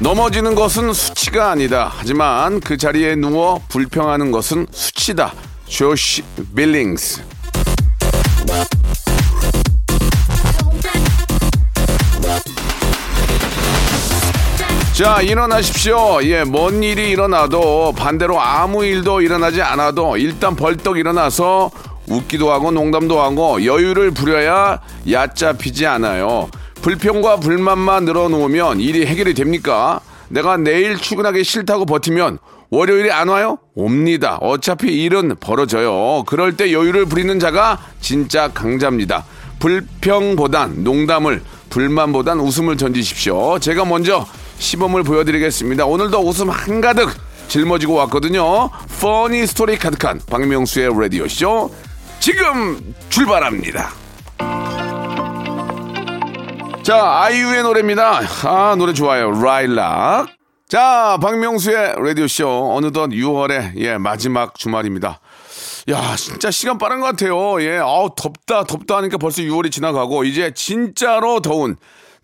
넘어지는 것은 수치가 아니다 하지만 그 자리에 누워 불평하는 것은 수치다 조시 빌링스 자, 일어나십시오. 예, 뭔 일이 일어나도 반대로 아무 일도 일어나지 않아도 일단 벌떡 일어나서 웃기도 하고 농담도 하고 여유를 부려야 얕잡히지 않아요. 불평과 불만만 늘어놓으면 일이 해결이 됩니까? 내가 내일 출근하기 싫다고 버티면 월요일에 안 와요? 옵니다. 어차피 일은 벌어져요. 그럴 때 여유를 부리는 자가 진짜 강자입니다. 불평보단 농담을, 불만보단 웃음을 던지십시오. 제가 먼저 시범을 보여드리겠습니다. 오늘도 웃음 한가득 짊어지고 왔거든요. 퍼니 스토리 가득한 박명수의 라디오쇼. 지금 출발합니다. 자, 아이유의 노래입니다. 아, 노래 좋아요. 라일락. 자, 박명수의 라디오쇼. 어느덧 6월의 예, 마지막 주말입니다. 야, 진짜 시간 빠른 것 같아요. 예, 아우, 덥다, 덥다 하니까 벌써 6월이 지나가고, 이제 진짜로 더운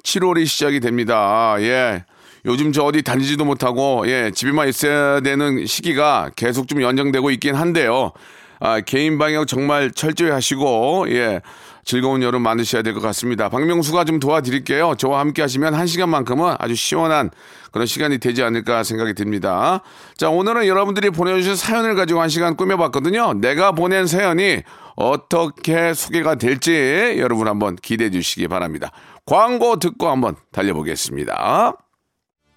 7월이 시작이 됩니다. 예. 요즘 저 어디 다니지도 못하고, 예, 집에만 있어야 되는 시기가 계속 좀 연장되고 있긴 한데요. 아, 개인 방역 정말 철저히 하시고, 예. 즐거운 여름 만드셔야 될 것 같습니다. 박명수가 좀 도와드릴게요. 저와 함께 하시면 한 시간만큼은 아주 시원한 그런 시간이 되지 않을까 생각이 듭니다. 자, 오늘은 여러분들이 보내주신 사연을 가지고 한 시간 꾸며봤거든요. 내가 보낸 사연이 어떻게 소개가 될지 여러분 한번 기대해 주시기 바랍니다. 광고 듣고 한번 달려보겠습니다.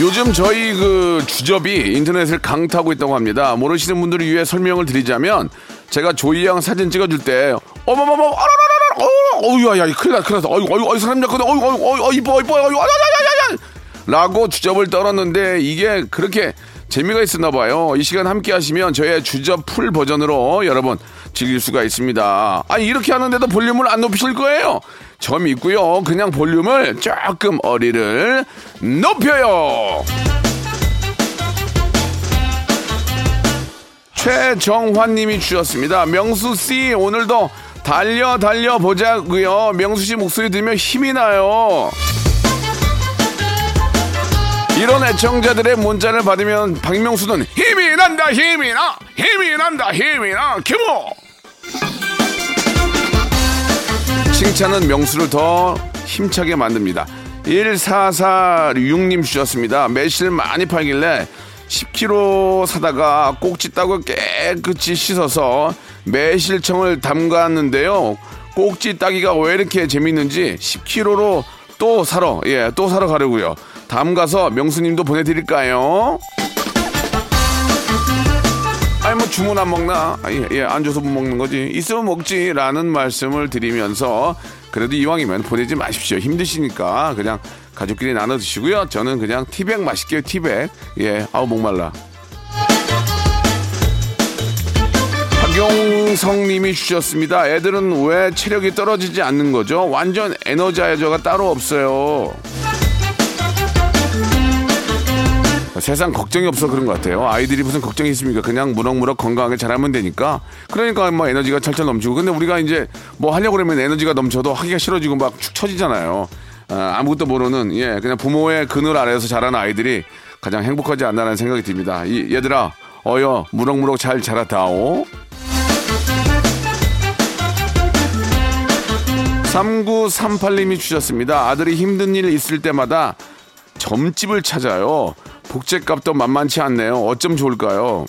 요즘 저희 그 주접이 인터넷을 강타하고 있다고 합니다. 모르시는 분들을 위해 설명을 드리자면 제가 조이 양 사진 찍어줄 때 어머머머 아라라라라 어우 야야 큰일 나 큰일 났어 어이구 어이구 어이 사람 잡거든 어이구 어이구 어이, 이뻐 이뻐 어이구 아야야야야 라고 주접을 떨었는데 이게 그렇게 재미가 있었나 봐요. 이 시간 함께 하시면 저의 주접 풀 버전으로 여러분 즐길 수가 있습니다. 아니 이렇게 하는데도 볼륨을 안 높이실 거예요. 점 있고요. 그냥 볼륨을 조금 어리를 높여요. 최정환님이 주셨습니다. 명수 씨 오늘도 달려 달려 보자고요. 명수 씨 목소리 들으면 힘이 나요. 이런 애청자들의 문자를 받으면 박명수는 힘이 난다 힘이 나 힘이 난다 힘이 나 규모 칭찬은 명수를 더 힘차게 만듭니다. 1446님 주셨습니다. 매실 많이 팔길래 10kg 사다가 꼭지 따고 깨끗이 씻어서 매실청을 담갔는데요. 꼭지 따기가 왜 이렇게 재밌는지 10kg로 또 사러 예 또 사러 가려고요. 담가서 명수님도 보내드릴까요? 아니 뭐 주문 안 먹나? 아니, 예, 안 줘서 못 먹는 거지. 있으면 먹지라는 말씀을 드리면서 그래도 이왕이면 보내지 마십시오. 힘드시니까 그냥 가족끼리 나눠 드시고요. 저는 그냥 티백 맛있게요. 티백. 예, 아우 목말라. 박용성님이 주셨습니다. 애들은 왜 체력이 떨어지지 않는 거죠? 완전 에너자이저가 따로 없어요. 세상 걱정이 없어 그런 것 같아요. 아이들이 무슨 걱정이 있습니까? 그냥 무럭무럭 건강하게 자라면 되니까. 그러니까 뭐 에너지가 철철 넘치고. 근데 우리가 이제 뭐 하려고 그러면 에너지가 넘쳐도 하기가 싫어지고 막 축 처지잖아요. 아, 아무것도 모르는 예 그냥 부모의 그늘 아래에서 자라는 아이들이 가장 행복하지 않나라는 생각이 듭니다. 이 얘들아 어여 무럭무럭 잘 자라다오. 3938님이 주셨습니다. 아들이 힘든 일 있을 때마다 점집을 찾아요. 복제값도 만만치 않네요. 어쩜 좋을까요?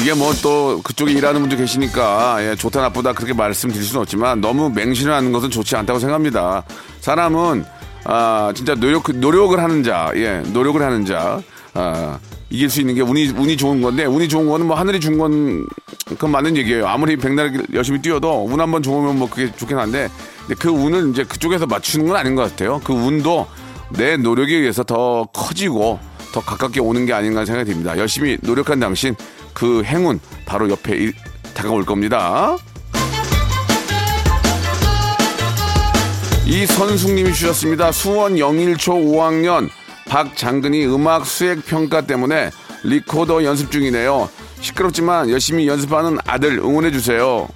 이게 뭐 또 그쪽에 일하는 분도 계시니까 예, 좋다 나쁘다 그렇게 말씀드릴 수는 없지만 너무 맹신을 하는 것은 좋지 않다고 생각합니다. 사람은 아 진짜 노력 노력을 하는 자, 예 노력을 하는 자, 아 이길 수 있는 게 운이 운이 좋은 건데 운이 좋은 거는 뭐 하늘이 준 건 그건 맞는 얘기예요. 아무리 백날 열심히 뛰어도 운 한 번 좋으면 뭐 그게 좋긴 한데 그 운을 이제 그쪽에서 맞추는 건 아닌 것 같아요. 그 운도 내 노력에 의해서 더 커지고 더 가깝게 오는 게 아닌가 생각이 듭니다. 열심히 노력한 당신 그 행운 바로 옆에 이- 다가올 겁니다. 이 선숙님이 주셨습니다. 수원 영일초 5학년 박장근이 음악 수액 평가 때문에 리코더 연습 중이네요. 시끄럽지만 열심히 연습하는 아들 응원해 주세요.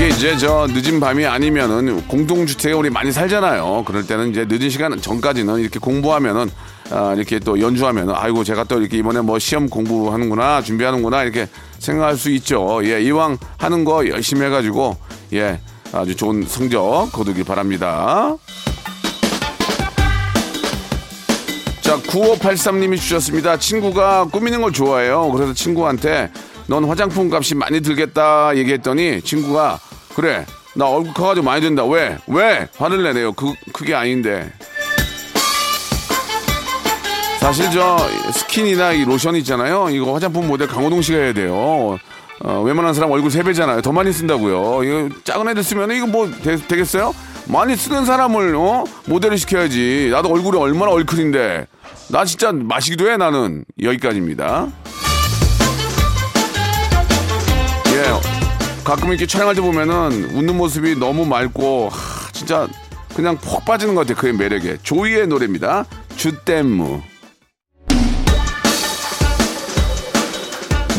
이게 이제 저 늦은 밤이 아니면은 공동주택에 우리 많이 살잖아요. 그럴 때는 이제 늦은 시간 전까지는 이렇게 공부하면은 아, 이렇게 또 연주하면은 아이고 제가 또 이렇게 이번에 뭐 시험 공부하는구나 준비하는구나 이렇게 생각할 수 있죠. 예, 이왕 하는 거 열심히 해가지고 예, 아주 좋은 성적 거두길 바랍니다. 자, 9583님이 주셨습니다. 친구가 꾸미는 걸 좋아해요. 그래서 친구한테 넌 화장품 값이 많이 들겠다 얘기했더니 친구가 그래, 나 얼굴 커가지고 많이 든다. 왜? 왜? 화를 내네요. 그, 그게 아닌데. 사실 저 스킨이나 이 로션 있잖아요. 이거 화장품 모델 강호동 씨가 해야 돼요. 어, 웬만한 사람 얼굴 세배잖아요더 많이 쓴다고요. 이거 작은 애들 쓰면 이거 뭐 되, 겠어요 많이 쓰는 사람을 어? 모델을 시켜야지. 나도 얼굴이 얼마나 얼큰인데. 나 진짜 마시기도 해 나는. 여기까지입니다. 가끔 이렇게 촬영할 때 보면은 웃는 모습이 너무 맑고 하, 진짜 그냥 폭 빠지는 것 같아요. 그의 매력에. 조이의 노래입니다. 주댐무.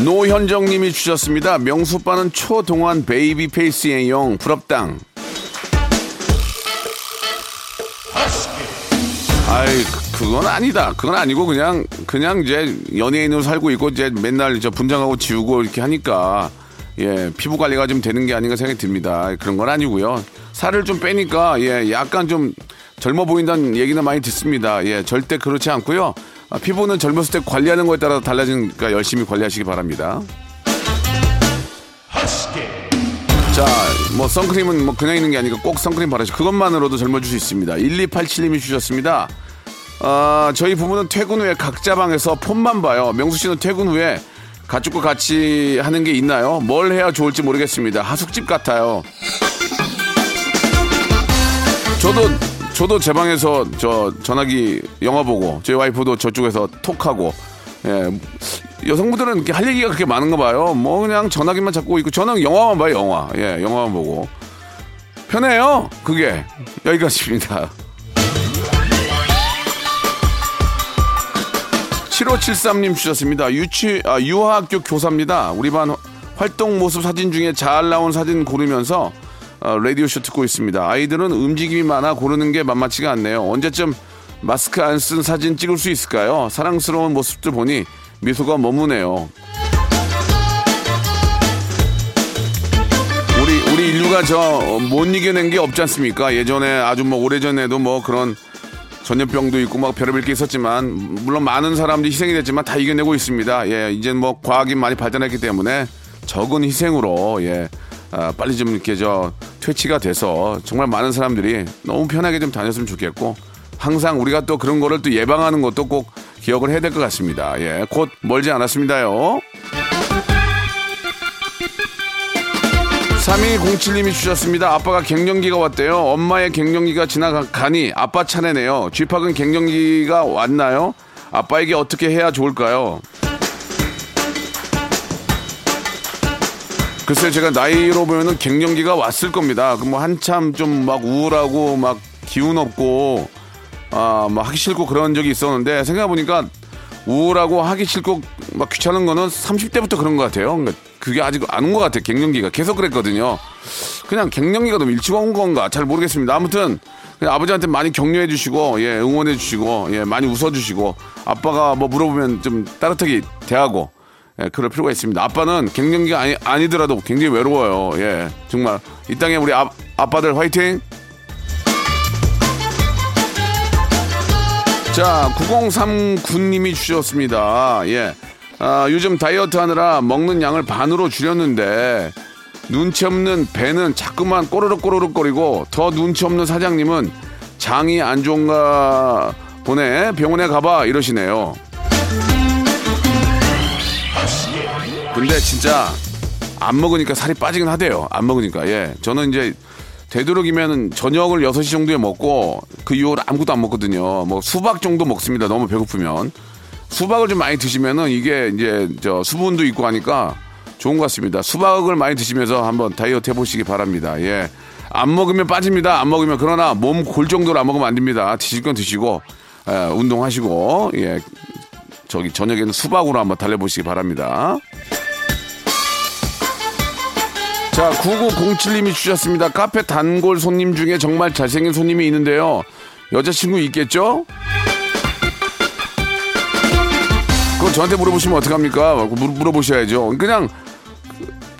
노현정 님이 주셨습니다. 명수빠는 초동안 baby face의 부럽당. 아이 그- 그건 아니다. 그건 아니고 그냥 그냥 이제 연예인으로 살고 있고 이제 맨날 저 분장하고 지우고 이렇게 하니까 예 피부 관리가 좀 되는 게 아닌가 생각이 듭니다. 그런 건 아니고요. 살을 좀 빼니까 예 약간 좀 젊어 보인다는 얘기는 많이 듣습니다. 예 절대 그렇지 않고요. 아, 피부는 젊었을 때 관리하는 거에 따라 달라지니까 열심히 관리하시기 바랍니다. 자, 뭐 선크림은 뭐 그냥 있는 게 아니고 꼭 선크림 바르시. 그것만으로도 젊어질 수 있습니다. 1287님이 주셨습니다. 아, 저희 부부는 퇴근 후에 각자 방에서 폰만 봐요. 명수 씨는 퇴근 후에 가족과 같이 하는 게 있나요? 뭘 해야 좋을지 모르겠습니다. 하숙집 같아요. 저도 저도 제 방에서 저 전화기 영화 보고 저희 와이프도 저쪽에서 톡하고 예 여성분들은 이렇게 할 얘기가 그렇게 많은가 봐요. 뭐 그냥 전화기만 잡고 있고 저는 영화만 봐요 영화 예 영화만 보고 편해요 그게 여기까지입니다. 7573님 주셨습니다. 유치, 아, 유아학교 교사입니다. 우리 반 활동 모습 사진 중에 잘 나온 사진 고르면서 어, 라디오쇼 듣고 있습니다. 아이들은 움직임이 많아 고르는 게 만만치가 않네요. 언제쯤 마스크 안 쓴 사진 찍을 수 있을까요? 사랑스러운 모습들 보니 미소가 머무네요. 우리 우리 인류가 저 못 이겨낸 게 없지 않습니까? 예전에 아주 뭐 오래전에도 뭐 그런 전염병도 있고 막 별의별 게 있었지만 물론 많은 사람들이 희생이 됐지만 다 이겨내고 있습니다. 예, 이제 뭐 과학이 많이 발전했기 때문에 적은 희생으로 예. 아, 빨리 좀 이렇게 저 퇴치가 돼서 정말 많은 사람들이 너무 편하게 좀 다녔으면 좋겠고 항상 우리가 또 그런 거를 또 예방하는 것도 꼭 기억을 해야 될 것 같습니다. 예, 곧 멀지 않았습니다요. 3207님이 주셨습니다. 아빠가 갱년기가 왔대요. 엄마의 갱년기가 지나가니 아빠 차례네요. 쥐팍은 갱년기가 왔나요? 아빠에게 어떻게 해야 좋을까요? 글쎄요, 제가 나이로 보면은 갱년기가 왔을 겁니다. 그 뭐 한참 좀 막 우울하고 막 기운 없고 아, 막 하기 싫고 그런 적이 있었는데 생각해 보니까 우울하고 하기 싫고 막 귀찮은 거는 30대부터 그런 것 같아요. 그러니까 그게 아직 안 온 것 같아요. 갱년기가 계속 그랬거든요. 그냥 갱년기가 너무 일찍 온 건가 잘 모르겠습니다. 아무튼 아버지한테 많이 격려해 주시고 예 응원해 주시고 예 많이 웃어 주시고 아빠가 뭐 물어보면 좀 따뜻하게 대하고 예, 그럴 필요가 있습니다. 아빠는 갱년기가 아니, 아니더라도 굉장히 외로워요. 예, 정말 이 땅에 우리 아, 아빠들 화이팅! 자, 9039님이 주셨습니다. 예. 아, 요즘 다이어트 하느라 먹는 양을 반으로 줄였는데 눈치 없는 배는 자꾸만 꼬르륵꼬르륵거리고 더 눈치 없는 사장님은 장이 안 좋은가 보네 병원에 가봐 이러시네요. 근데 진짜 안 먹으니까 살이 빠지긴 하대요. 안 먹으니까 예 저는 이제 되도록이면 저녁을 6시 정도에 먹고 그 이후로 아무것도 안 먹거든요. 뭐 수박 정도 먹습니다. 너무 배고프면. 수박을 좀 많이 드시면은 이게 이제 저 수분도 있고 하니까 좋은 것 같습니다. 수박을 많이 드시면서 한번 다이어트 해보시기 바랍니다. 예. 안 먹으면 빠집니다. 안 먹으면 그러나 몸 골 정도로 안 먹으면 안 됩니다. 드실 건 드시고 예, 운동하시고 예. 저기 저녁에는 수박으로 한번 달려보시기 바랍니다. 자, 9907님이 주셨습니다. 카페 단골 손님 중에 정말 잘생긴 손님이 있는데요. 여자친구 있겠죠? 저한테 물어보시면 어떡합니까? 물, 물어보셔야죠. 그냥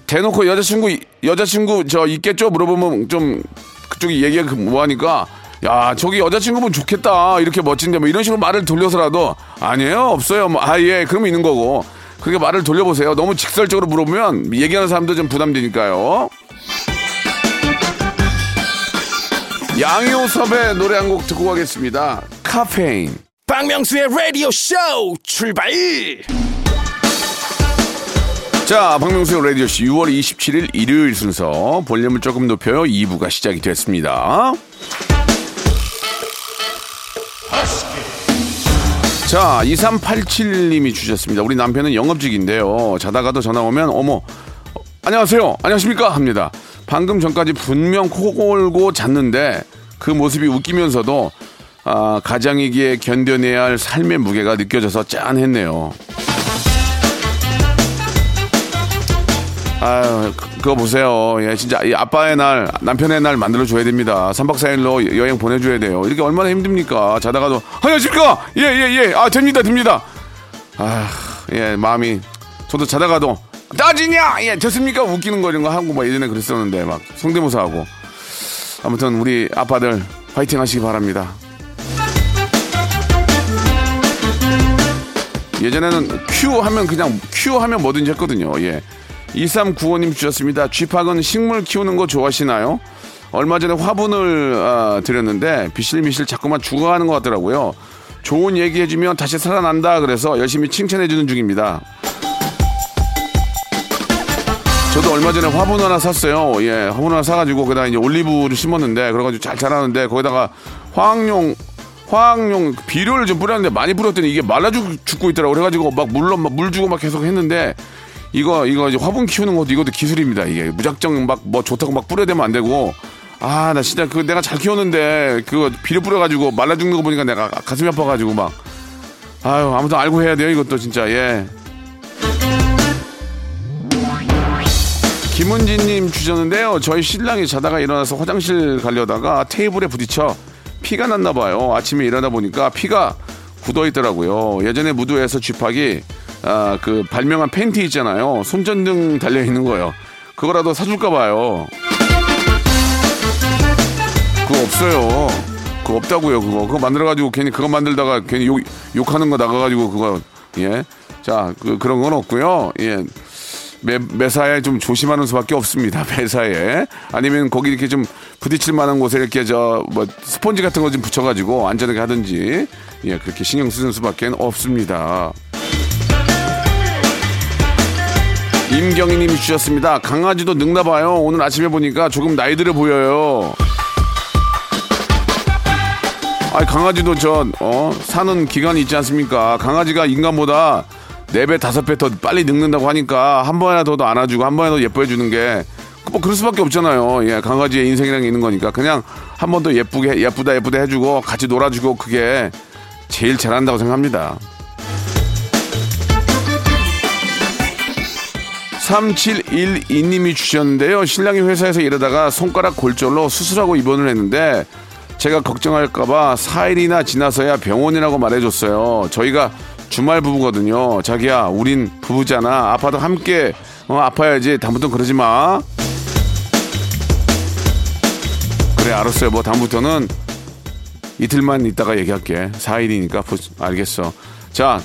대놓고 여자친구, 여자친구 저 있겠죠? 물어보면 좀 그쪽이 얘기가 뭐하니까 야, 저기 여자친구분 좋겠다. 이렇게 멋진데 뭐 이런 식으로 말을 돌려서라도 아니에요. 없어요. 뭐, 아, 예. 그러면 있는 거고. 그렇게 말을 돌려보세요. 너무 직설적으로 물어보면 얘기하는 사람도 좀 부담되니까요. 양효섭의 노래 한 곡 듣고 가겠습니다. 카페인. 박명수의 라디오 쇼 출발 자, 박명수의 라디오씨 6월 27일 일요일 순서 볼륨을 조금 높여요. 2부가 시작이 됐습니다. 자, 2387님이 주셨습니다. 우리 남편은 영업직인데요. 자다가도 전화 오면, 어머, 어, 안녕하세요. 안녕하십니까? 합니다. 방금 전까지 분명 코 골고 잤는데 그 모습이 웃기면서도 아, 가장이기에 견뎌내야 할 삶의 무게가 느껴져서 짠했네요. 아유, 그- 그거 보세요. 예, 진짜 이 아빠의 날, 남편의 날 만들어줘야 됩니다. 3박 4일로 여행 보내줘야 돼요. 이렇게 얼마나 힘듭니까? 자다가도, 안녕하십니까? 예, 예, 예. 아, 됩니다, 됩니다. 아, 예, 마음이. 저도 자다가도, 따지냐! 예, 됐습니까? 웃기는 거 이런 거 하고 막 예전에 그랬었는데, 막 성대모사 하고. 아무튼 우리 아빠들 화이팅 하시기 바랍니다. 예전에는 큐 하면 그냥 큐 하면 뭐든지 했거든요. 예. 2395님 주셨습니다. 쥐팍은 식물 키우는 거 좋아하시나요? 얼마 전에 화분을 아, 드렸는데 비실미실 자꾸만 죽어가는 것 같더라고요. 좋은 얘기 해주면 다시 살아난다 그래서 열심히 칭찬해주는 중입니다. 저도 얼마 전에 화분 하나 샀어요. 예, 화분 하나 사가지고 거기다 이제 올리브를 심었는데 그래가지고 잘 자라는데 거기다가 화학용 화학용 비료를 좀 뿌렸는데 많이 뿌렸더니 이게 말라 죽- 죽고 있더라고. 그래가지고 막 물로 막물 주고 막 계속 했는데 이거 이거 이제 화분 키우는 것도 이것도 기술입니다. 이게 무작정 막 뭐 좋다고 막 뿌려대면 안 되고 아 나 진짜 그 내가 잘 키웠는데 그거 비료 뿌려가지고 말라 죽는 거 보니까 내가 가슴이 아파가지고 막 아유 아무튼 알고 해야 돼요 이것도 진짜 예. 김은지님 주셨는데요. 저희 신랑이 자다가 일어나서 화장실 가려다가 테이블에 부딪혀 피가 났나 봐요. 아침에 일어나 보니까 피가 굳어 있더라고요. 예전에 무도에서 쥐팍이 아, 그 발명한 팬티 있잖아요. 손전등 달려 있는 거요. 그거라도 사줄까 봐요. 그거 없어요. 그거 없다고요. 그거 그거 만들어 가지고 괜히 그거 만들다가 괜히 욕 욕하는 거 나가 가지고 그거 예. 자 그, 그런 건 없고요. 예. 매, 매사에 좀 조심하는 수밖에 없습니다. 매사에 아니면 거기 이렇게 좀 부딪힐 만한 곳에 이렇게 저 뭐 스펀지 같은 거 좀 붙여가지고 안전하게 하든지 예 그렇게 신경 쓰는 수밖에 없습니다. 임경희님이 주셨습니다. 강아지도 늙나 봐요. 오늘 아침에 보니까 조금 나이 들어 보여요. 아니 강아지도 저 어, 사는 기간이 있지 않습니까? 강아지가 인간보다 네배 다섯 배더 빨리 늙는다고 하니까 한 번이라도 더 안아주고 한 번이라도 예뻐해 주는 게 뭐 그럴 수밖에 없잖아요. 예, 강아지의 인생이라는 게 있는 거니까 그냥 한 번 더 예쁘게 예쁘다 예쁘다 해주고 같이 놀아주고 그게 제일 잘한다고 생각합니다. 3712님이 주셨는데요. 신랑이 회사에서 일하다가 손가락 골절로 수술하고 입원을 했는데 제가 걱정할까봐 4일이나 지나서야 병원이라고 말해줬어요. 저희가 주말 부부거든요. 자기야, 우린 부부잖아. 아파도 함께 어, 아파야지. 다음부터 그러지 마. 그래, 알았어요. 뭐 다음부터는 이틀만 있다가 얘기할게. 4일이니까 알겠어. 자,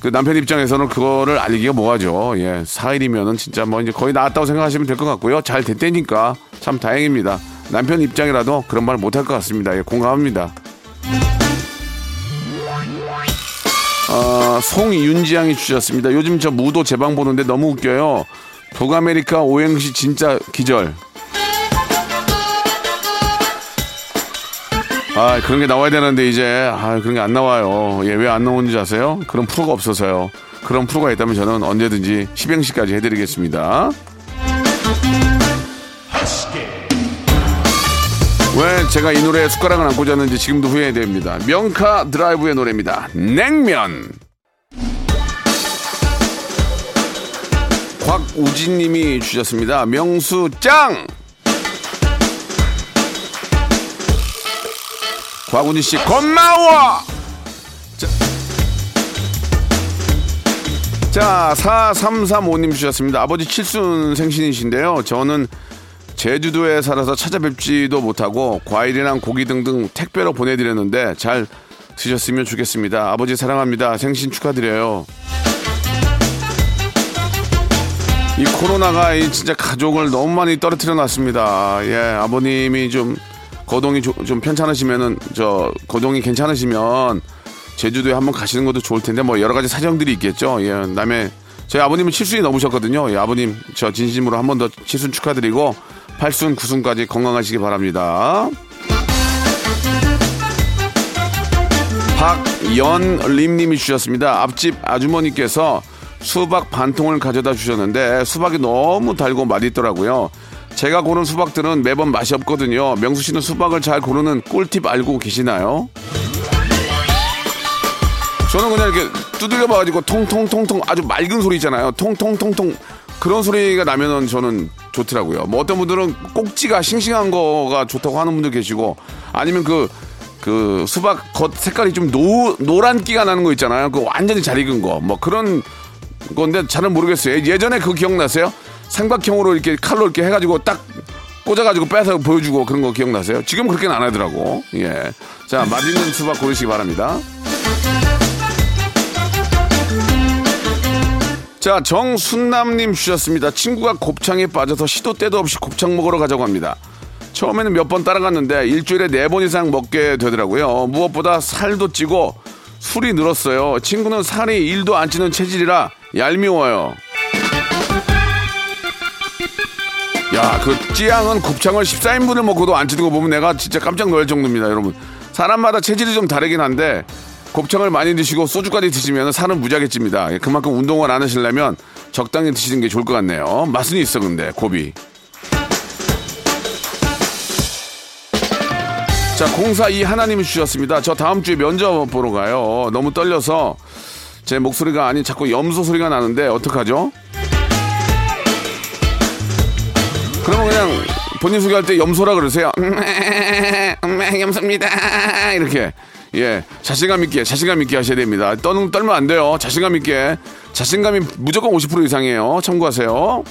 그 남편 입장에서는 그거를 알기가 뭐하죠. 예, 4일이면은 진짜 뭐 이제 거의 나았다고 생각하시면 될 것 같고요. 잘 됐다니까 참 다행입니다. 남편 입장이라도 그런 말 못할 것 같습니다. 예, 공감합니다. 어, 송윤지양이 주셨습니다. 요즘 저 무도 재방 보는데 너무 웃겨요. 북아메리카 오행시 진짜 기절. 아, 그런 게 나와야 되는데 이제 아, 그런 게 안 나와요. 예, 왜 안 나오는지 아세요? 그런 프로가 없어서요. 그런 프로가 있다면 저는 언제든지 십행시까지 해드리겠습니다. 왜 제가 이 노래에 숟가락을 안 꽂았는지 지금도 후회됩니다. 명카 드라이브의 노래입니다. 냉면. 곽우진님이 주셨습니다. 명수 짱. 곽우진 씨 고마워. 자, 자 4335님 주셨습니다. 아버지 칠순 생신이신데요. 저는 제주도에 살아서 찾아뵙지도 못하고 과일이랑 고기 등등 택배로 보내드렸는데 잘 드셨으면 좋겠습니다. 아버지 사랑합니다. 생신 축하드려요. 이 코로나가 이 진짜 가족을 너무 많이 떨어뜨려 놨습니다. 예, 아버님이 좀 거동이 조, 좀 편찮으시면은 저 거동이 괜찮으시면 제주도에 한번 가시는 것도 좋을 텐데 뭐 여러 가지 사정들이 있겠죠. 예, 남의 저희 아버님은 칠순이 넘으셨거든요. 예, 아버님 저 진심으로 한 번 더 칠순 축하드리고 팔순 구순까지 건강하시기 바랍니다. 박연림님이 주셨습니다. 앞집 아주머니께서 수박 반 통을 가져다 주셨는데 수박이 너무 달고 맛있더라고요. 제가 고른 수박들은 매번 맛이 없거든요. 명수 씨는 수박을 잘 고르는 꿀팁 알고 계시나요? 저는 그냥 이렇게 두들겨 봐가지고 통통통통 아주 맑은 소리 있잖아요. 통통통통 그런 소리가 나면은 저는 좋더라고요. 뭐 어떤 분들은 꼭지가 싱싱한 거가 좋다고 하는 분도 계시고 아니면 그, 그 수박 겉 색깔이 좀 노, 노란기가 나는 거 있잖아요. 그 완전히 잘 익은 거. 뭐 그런 건데 잘은 모르겠어요. 예전에 그 기억나세요? 삼각형으로 이렇게 칼로 이렇게 해가지고 딱 꽂아가지고 빼서 보여주고 그런 거 기억나세요? 지금 그렇게는 안 하더라고. 예. 자, 맛있는 수박 고르시기 바랍니다. 자, 정순남님 주셨습니다. 친구가 곱창에 빠져서 시도 때도 없이 곱창 먹으러 가자고 합니다. 처음에는 몇 번 따라갔는데 일주일에 네 번 이상 먹게 되더라고요. 무엇보다 살도 찌고 술이 늘었어요. 친구는 살이 1도 안 찌는 체질이라 얄미워요. 야, 그 찌양은 곱창을 14인분을 먹고도 안 찌는 거 보면 내가 진짜 깜짝 놀랄 정도입니다, 여러분. 사람마다 체질이 좀 다르긴 한데 곱창을 많이 드시고 소주까지 드시면 살은 무지하게 찝니다. 그만큼 운동을 안 하시려면 적당히 드시는 게 좋을 것 같네요. 맛은 있어, 근데, 곱이. 자, 공사 이 하나님이 주셨습니다. 저 다음 주에 면접 보러 가요. 너무 떨려서 제 목소리가 아닌 자꾸 염소 소리가 나는데 어떡하죠? 그러면 그냥 본인 소개할 때 염소라 그러세요. 염소입니다. 이렇게. 예, 자신감 있게, 자신감 있게 하셔야 됩니다. 떠는, 떨면 안 돼요. 자신감 있게. 자신감이 무조건 50% 이상이에요. 참고하세요.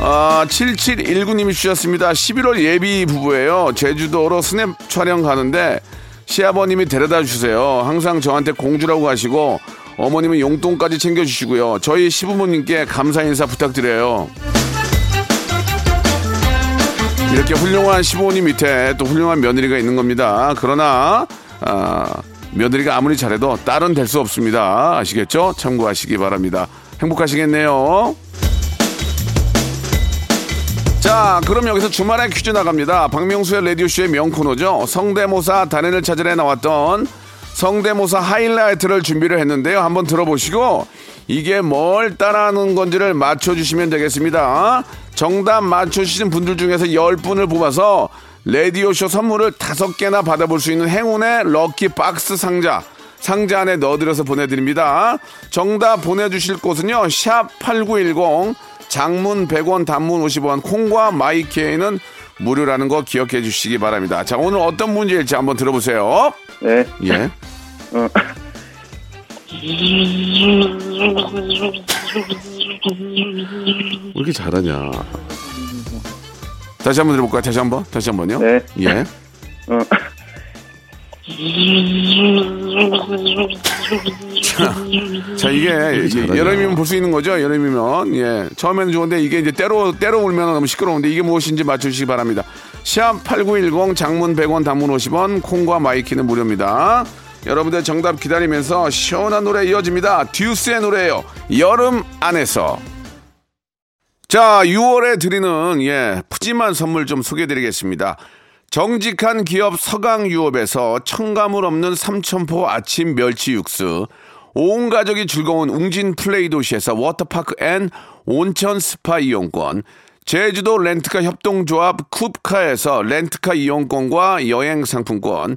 아, 7719님이 주셨습니다. 11월 예비 부부예요. 제주도로 스냅 촬영 가는데 시아버님이 데려다 주세요. 항상 저한테 공주라고 하시고 어머님은 용돈까지 챙겨주시고요. 저희 시부모님께 감사 인사 부탁드려요. 이렇게 훌륭한 시부모님 밑에 또 훌륭한 며느리가 있는 겁니다. 그러나 아, 며느리가 아무리 잘해도 딸은 될 수 없습니다. 아시겠죠? 참고하시기 바랍니다. 행복하시겠네요. 자, 그럼 여기서 주말에 퀴즈 나갑니다. 박명수의 라디오쇼의 명코너죠. 성대모사 단연을 찾으러 나왔던 성대모사 하이라이트를 준비를 했는데요. 한번 들어보시고 이게 뭘 따라하는 건지를 맞춰주시면 되겠습니다. 정답 맞춰주신 분들 중에서 10분을 뽑아서 라디오쇼 선물을 5개나 받아볼 수 있는 행운의 럭키 박스 상자 상자 안에 넣어드려서 보내드립니다. 정답 보내주실 곳은요. 샵8910 장문 100원 단문 50원 콩과 마이케이는 무료라는 거 기억해 주시기 바랍니다. 자 오늘 어떤 문제일지 한번 들어보세요. 네. 예. 어. 왜 이렇게 잘하냐. 다시 한번 들어볼까요? 다시 한 번? 다시 한 번요? 네. 예. 어. 자, 이게 여름이면 볼 수 있는 거죠? 여름이면. 예. 처음에는 좋은데 이게 이제 때로, 때로 울면 너무 시끄러운데 이게 무엇인지 맞추시기 바랍니다. 샵 8910 장문 100원 단문 50원 콩과 마이케이는 무료입니다. 여러분들 정답 기다리면서 시원한 노래 이어집니다. 듀스의 노래예요. 여름 안에서. 자, 6월에 드리는 예, 푸짐한 선물 좀 소개해 드리겠습니다. 정직한 기업 서강유업에서 첨가물 없는 삼천포 아침 멸치 육수, 온 가족이 즐거운 웅진 플레이 도시에서 워터파크 and 온천 스파 이용권, 제주도 렌트카 협동조합 쿱카에서 렌트카 이용권과 여행 상품권,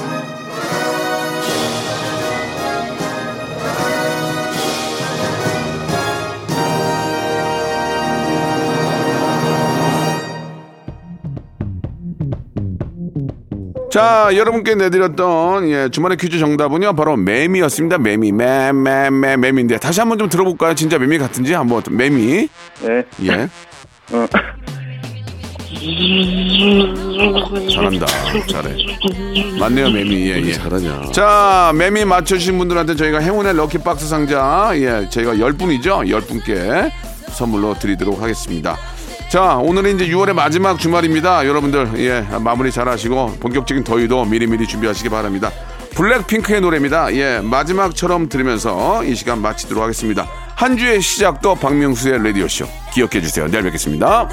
자, 여러분께 내드렸던 예, 주말의 퀴즈 정답은요, 바로 매미였습니다. 매미, 매, 매, 매, 매미인데 다시 한번 좀 들어볼까요? 진짜 매미 같은지 한번 매미. 네. 예. 어. 잘한다. 잘해. 맞네요, 매미. 예, 예. 잘하냐. 자, 매미 맞춰주신 분들한테 저희가 행운의 럭키박스 상자, 예, 저희가 10분이죠? 10분께 선물로 드리도록 하겠습니다. 자, 오늘은 이제 6월의 마지막 주말입니다. 여러분들, 예, 마무리 잘 하시고, 본격적인 더위도 미리미리 준비하시기 바랍니다. 블랙핑크의 노래입니다. 예, 마지막처럼 들으면서 이 시간 마치도록 하겠습니다. 한 주의 시작도 박명수의 라디오쇼. 기억해 주세요. 내일 뵙겠습니다.